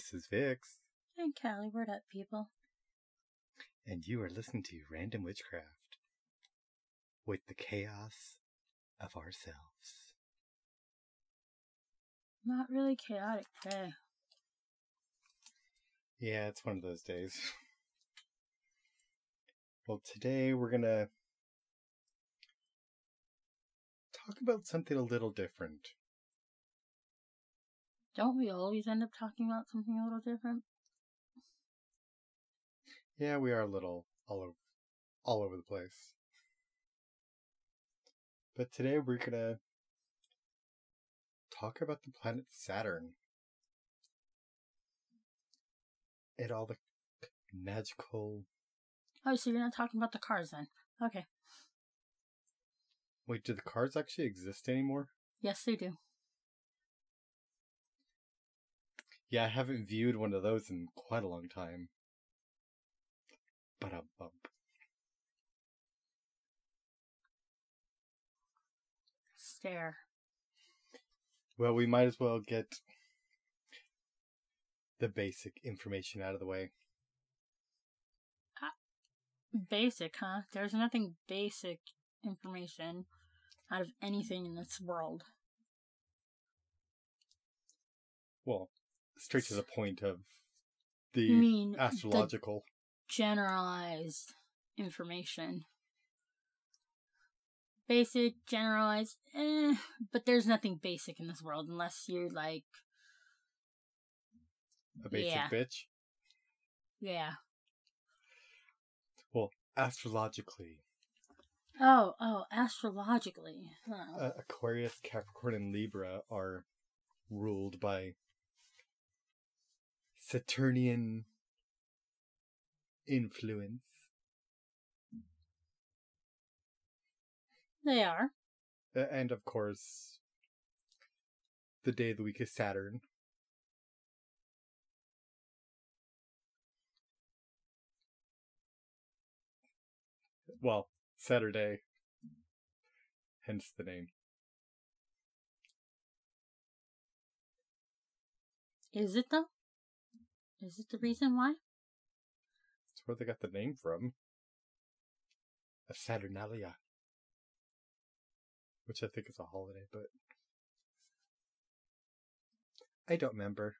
This is Vix, And Kali, word up, people. and you are listening to Random Witchcraft with the chaos of ourselves. Not really chaotic today. Yeah, it's one of those days. Well, today we're gonna talk about something a little different. Don't we always end up talking about something a little different? Yeah, we are a little all over, all over the place. But today we're gonna talk about the planet Saturn and all the magical. Oh, so you're not talking about the cars then? Okay. Wait, do the cards actually exist anymore? Yes, they do. Yeah, I haven't viewed one of those in quite a long time. But a bump. Stare. Well, we might as well get the basic information out of the way. Ah, basic, huh? There's nothing basic information out of anything in this world. Well, straight to the point of I the mean, the astrological. generalized information. Basic, generalized, eh, but there's nothing basic in this world unless you're like, a basic yeah. bitch. yeah. Well, astrologically, Oh, oh, astrologically. Oh. uh, Aquarius, Capricorn, and Libra are ruled by Saturnian influence. They are. Uh, and of course, the day of the week is Saturn. Well, Saturday, hence the name. Is it though? Is it the reason why? That's where they got the name from. A Saturnalia. Which I think is a holiday, but. I don't remember.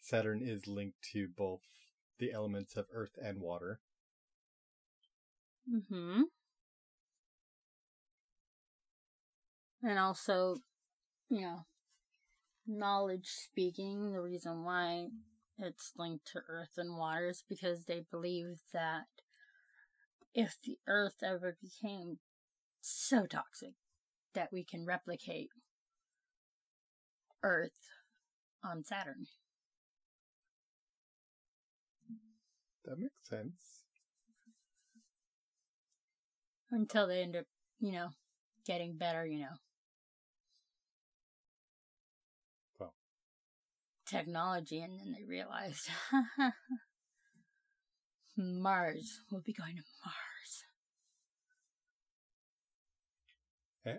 Saturn is linked to both the elements of earth and water. Mm-hmm. And also, you know, knowledge speaking, the reason why it's linked to earth and water is because they believe that if the earth ever became so toxic that we can replicate earth on Saturn. That makes sense. Until they end up, you know, getting better, you know. Well. Technology, and then they realized Mars. We'll be going to Mars.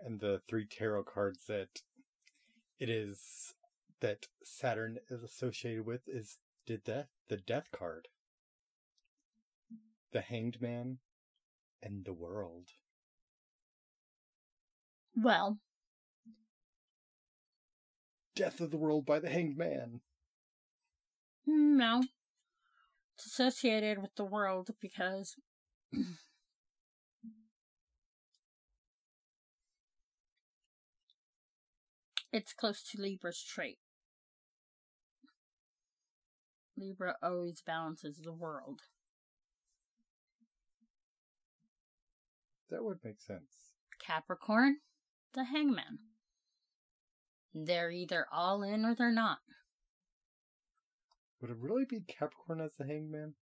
And the three tarot cards that it is that Saturn is associated with is did death the death card. The hanged man and the world. Well, Death of the world by the hanged man. no. It's associated with the world because it's close to Libra's trait. Libra always balances the world. That would make sense. Capricorn, the hangman. They're either all in or they're not. Would it really be Capricorn as the hangman?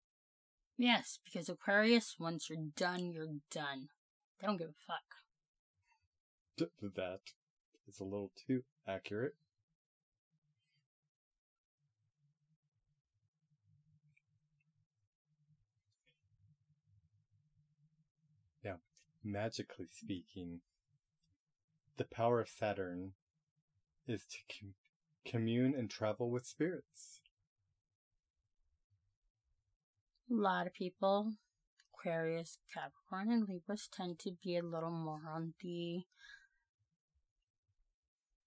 Yes, because Aquarius, once you're done, you're done. They don't give a fuck. D- that is a little too accurate. Now, magically speaking, the power of Saturn is to com- commune and travel with spirits. A lot of people, Aquarius, Capricorn, and Libras, tend to be a little more on the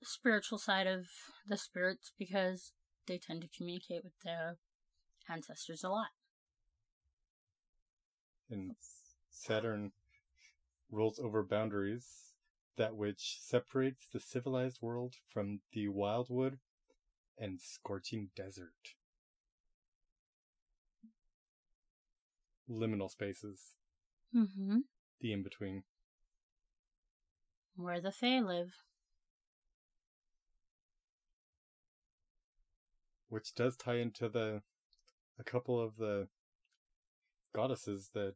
spiritual side of the spirits because they tend to communicate with their ancestors a lot. And Saturn rules over boundaries, that which separates the civilized world from the wildwood and scorching desert. Liminal spaces, Mm-hmm. the in between. Where the Fae live. which does tie into the a couple of the goddesses that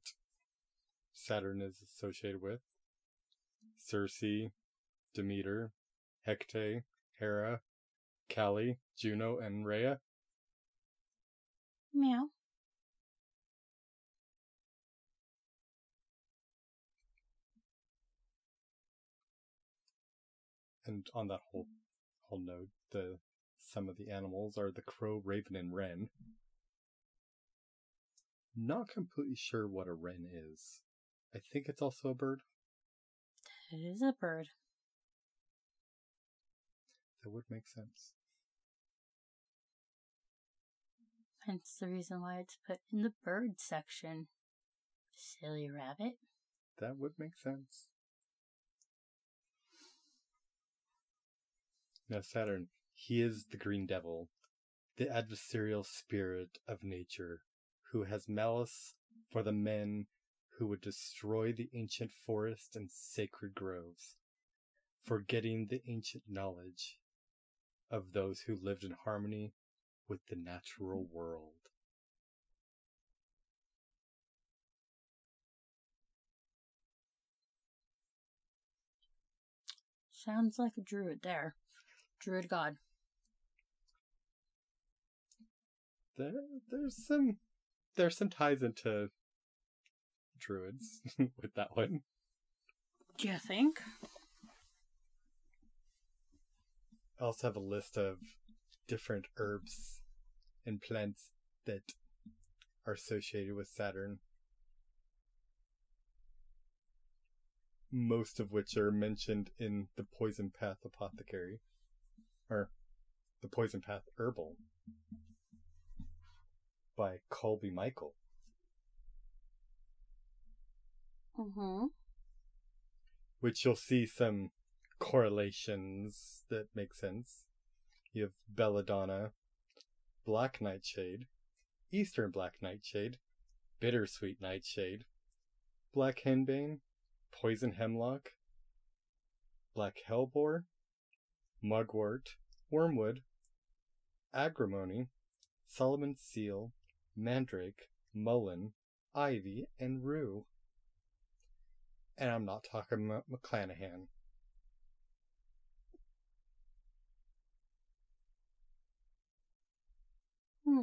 Saturn is associated with. Circe, Demeter, Hecate, Hera, Kali, Juno, and Rhea. Meow. And on that whole whole note, the some of the animals are the crow, raven, and wren. Not completely sure what a wren is. I think it's also a bird. It is a bird. That would make sense. Hence the reason why it's put in the bird section. Silly rabbit. That would make sense. Now, Saturn, he is the green devil, the adversarial spirit of nature, who has malice for the men who would destroy the ancient forest and sacred groves, forgetting the ancient knowledge of those who lived in harmony with the natural world. Sounds like a druid there. Druid god. There, there's some, there's some ties into druids with that one. Do you think? I also have a list of different herbs and plants that are associated with Saturn. Most of which are mentioned in the Poison Path Apothecary. Or the Poison Path Herbal by Coby Michael. Mm-hmm. which you'll see some correlations that make sense. You have Belladonna, Black Nightshade, Eastern Black Nightshade, Bittersweet Nightshade, Black Henbane, Poison Hemlock, Black Hellebore, Mugwort, Wormwood, Agrimony, Solomon's Seal, Mandrake, Mullein, Ivy, and Rue. And I'm not talking about McClanahan. Hmm.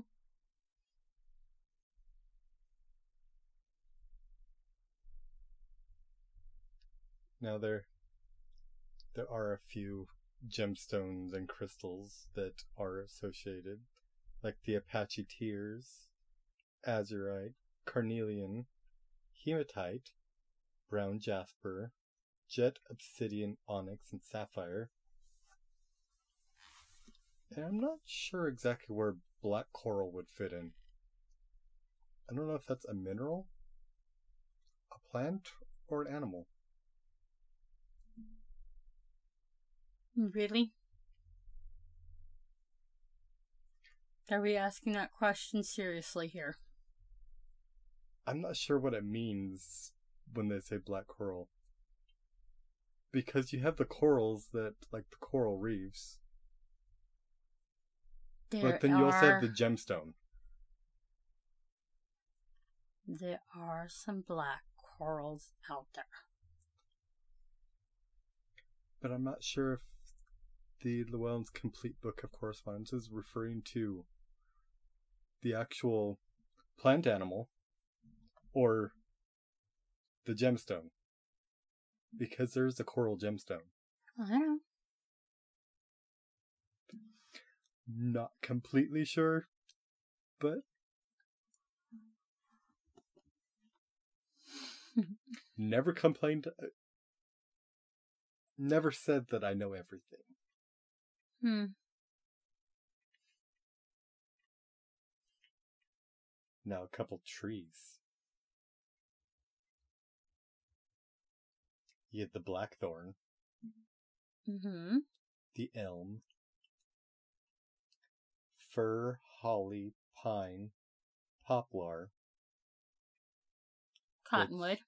Now there there are a few gemstones and crystals that are associated, like the Apache tears, azurite, carnelian, hematite, brown jasper, jet obsidian, onyx, and sapphire. And I'm not sure exactly where black coral would fit in. I don't know if that's a mineral, a plant, or an animal. Really? Are we asking that question seriously here? I'm not sure what it means when they say black coral. Because you have the corals that, like the coral reefs, There but then you also are have the gemstone. there are some black corals out there. But I'm not sure if the Llewellyn's complete book of correspondence is referring to the actual plant animal or the gemstone. Because there's a coral gemstone. I don't know. Not completely sure, but never complained. uh, Never said that I know everything. Hmm. Now, a couple trees. You get the blackthorn, Mm-hmm. the elm, fir, holly, pine, poplar, Cottonwood.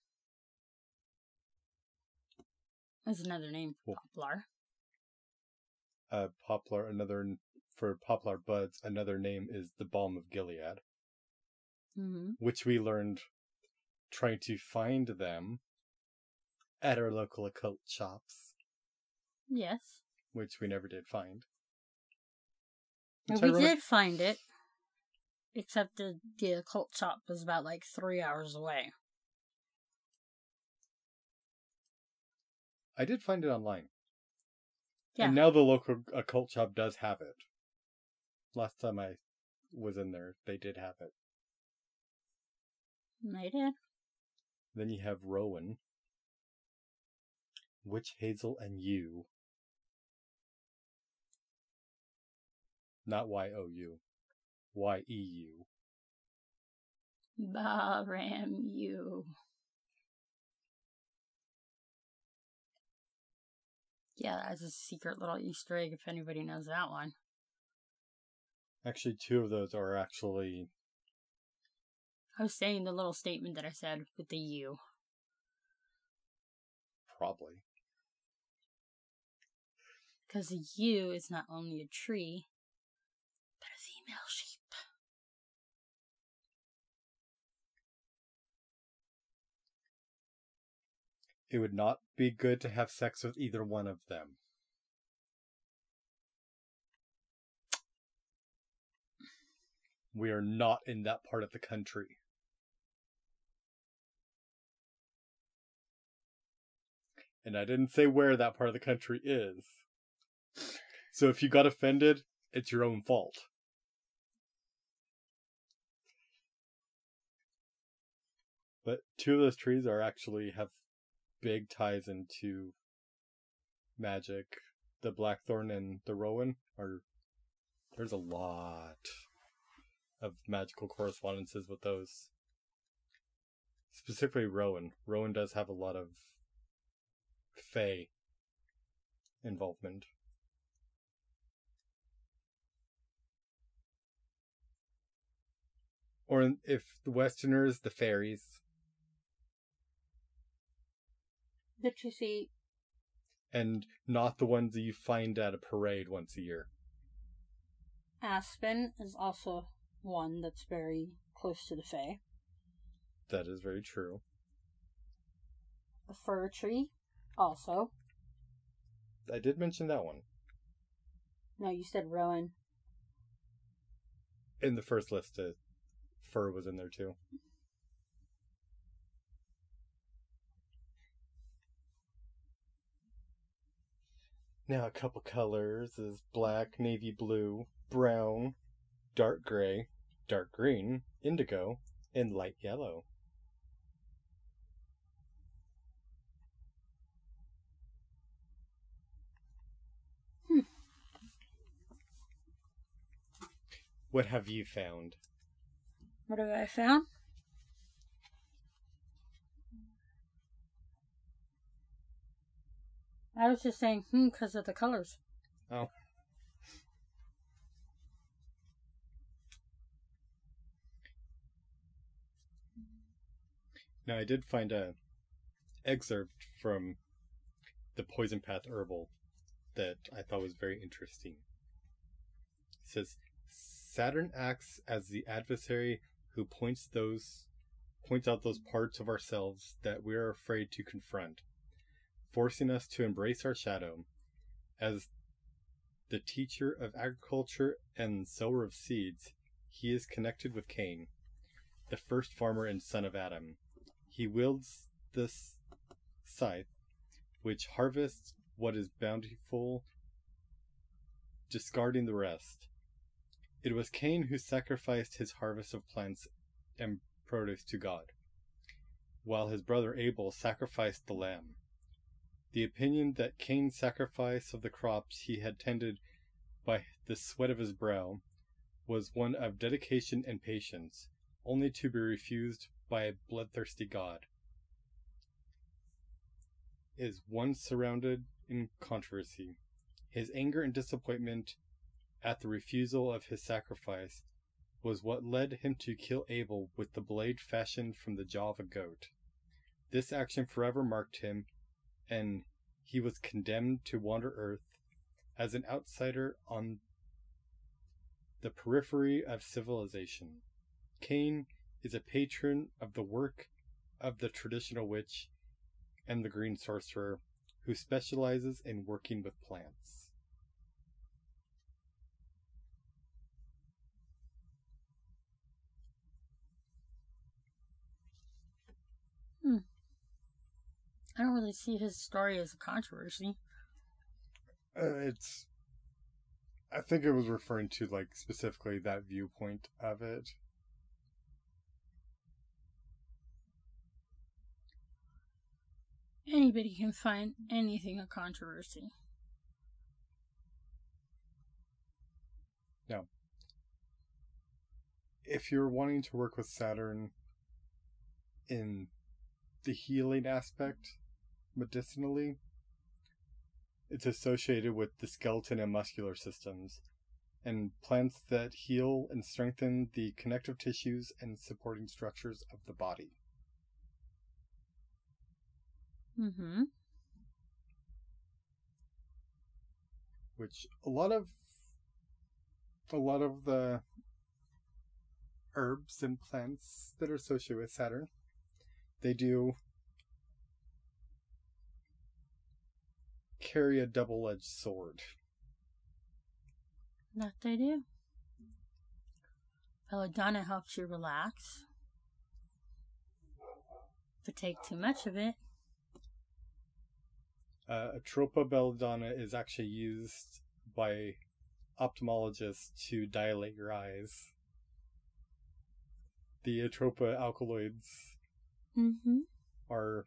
Is another name for Well- poplar. uh, poplar. Another for poplar buds. Another name is the balm of Gilead, Mm-hmm. which we learned trying to find them at our local occult shops, Yes. which we never did find. Which we did find it. Except the, the occult shop was about like three hours away. I did find it online. Yeah. And now the local occult shop does have it. Last time I was in there, they did have it. They did. Then you have Rowan, Witch Hazel, and yew. Not Y O U. Y E U. Baram you. Yeah, that's a secret little Easter egg if anybody knows that one. Actually, two of those are actually. I was saying the little statement that I said with the U. Probably. Because the U is not only a tree, but a female sheep. It would not be good to have sex with either one of them. We are not in that part of the country. And I didn't say where that part of the country is. So if you got offended, it's your own fault. But two of those trees are actually have big ties into magic. The blackthorn and the rowan are there's a lot of magical correspondences with those. Specifically Rowan. Rowan does have a lot of Fey involvement. Or if the Westerners, the fairies, you see? and not the ones that you find at a parade once a year. Aspen is also one that's very close to the Fae. That is very true. The fir tree, also. I did mention that one No, you said Rowan. in the first list. Uh, fur was in there too. Now a couple colors is black, navy blue, brown, dark gray, dark green, indigo, and light yellow. Hmm. What have you found? What have I found? I was just saying, hmm, because of the colors. Oh. Now I did find a excerpt from the Poison Path Herbal that I thought was very interesting. It says Saturn acts as the adversary who points those points out those parts of ourselves that we are afraid to confront, forcing us to embrace our shadow. As the teacher of agriculture and sower of seeds, he is connected with Cain, the first farmer and son of Adam. He wields this scythe, which harvests what is bountiful, discarding the rest. It was Cain who sacrificed his harvest of plants and produce to God, while his brother Abel sacrificed the lamb. The opinion that Cain's sacrifice of the crops he had tended by the sweat of his brow was one of dedication and patience, only to be refused by a bloodthirsty God. Is one surrounded in controversy. His anger and disappointment at the refusal of his sacrifice was what led him to kill Abel with the blade fashioned from the jaw of a goat. This action forever marked him, and he was condemned to wander earth as an outsider on the periphery of civilization. Cain is a patron of the work of the traditional witch and the green sorcerer who specializes in working with plants. I don't really see his story as a controversy. Uh, it's. I think it was referring to like specifically that viewpoint of it. Anybody can find anything a controversy. No. If you're wanting to work with Saturn in the healing aspect medicinally, it's associated with the skeleton and muscular systems, and plants that heal and strengthen the connective tissues and supporting structures of the body. Mm-hmm. Which a lot of a lot of the herbs and plants that are associated with Saturn, they do carry a double-edged sword. That they do. Belladonna helps you relax. But take too much of it. Uh, Atropa belladonna is actually used by ophthalmologists to dilate your eyes. The Atropa alkaloids Mm-hmm. are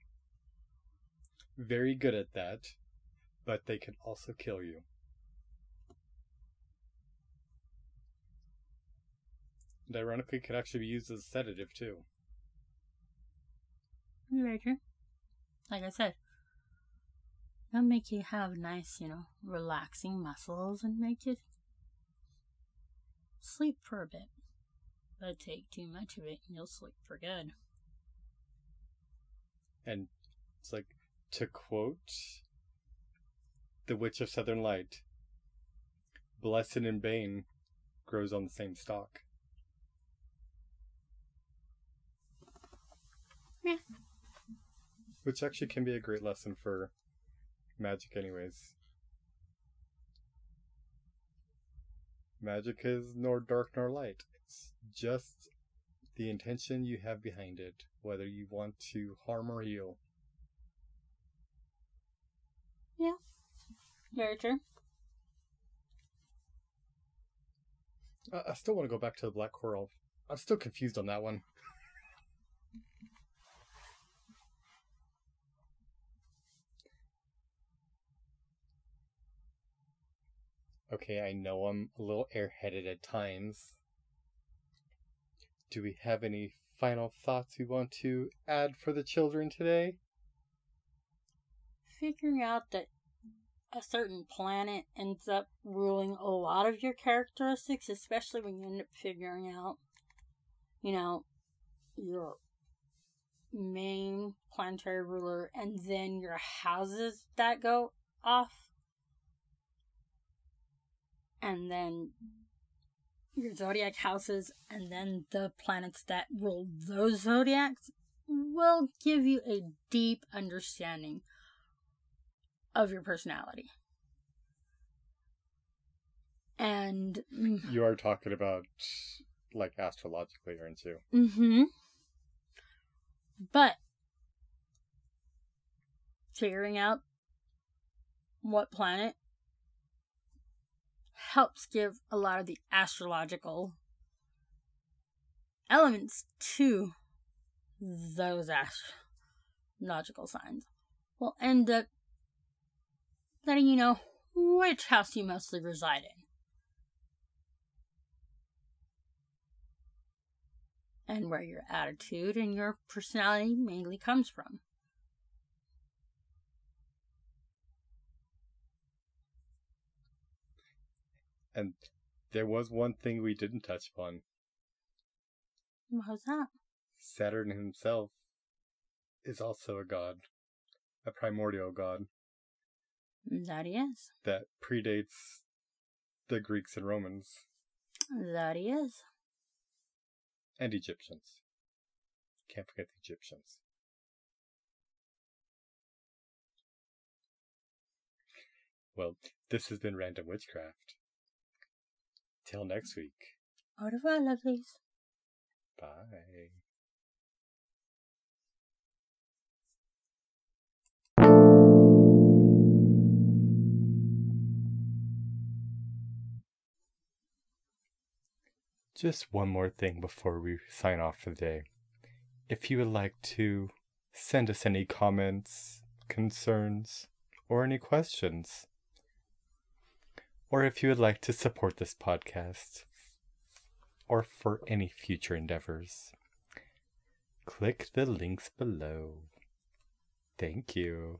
very good at that, but they can also kill you. And ironically, can actually be used as a sedative too. Very true. Like I said, they'll make you have nice, you know, relaxing muscles and make you sleep for a bit. But take too much of it and you'll sleep for good. And it's like, to quote The Witch of Southern Light, Blessed and Bane grows on the same stalk. Yeah. Which actually can be a great lesson for magic, anyways. Magic is nor dark nor light. It's just the intention you have behind it, whether you want to harm or heal. Very true. I, I still want to go back to the Black Coral. I'm still confused on that one. Okay, I know I'm a little airheaded at times. Do we have any final thoughts we want to add for the children today? Figuring out that a certain planet ends up ruling a lot of your characteristics, especially when you end up figuring out, you know, your main planetary ruler and then your houses that go off. And then your zodiac houses and then the planets that rule those zodiacs will give you a deep understanding of your personality. And You are talking about, like, astrologically, aren't you? mm-hmm. But figuring out what planet helps give a lot of the astrological elements to those astrological signs will end up letting you know which house you mostly reside in. And where your attitude and your personality mainly comes from. And there was one thing we didn't touch upon. What was that? Saturn himself is also a god, a primordial god That he is. that predates the Greeks and Romans That he is. and Egyptians. Can't forget the Egyptians. Well, this has been Random Witchcraft. Till next week. Au revoir, lovelies. Bye. Just one more thing before we sign off for the day. If you would like to send us any comments, concerns, or any questions, or if you would like to support this podcast, or for any future endeavors, click the links below. Thank you.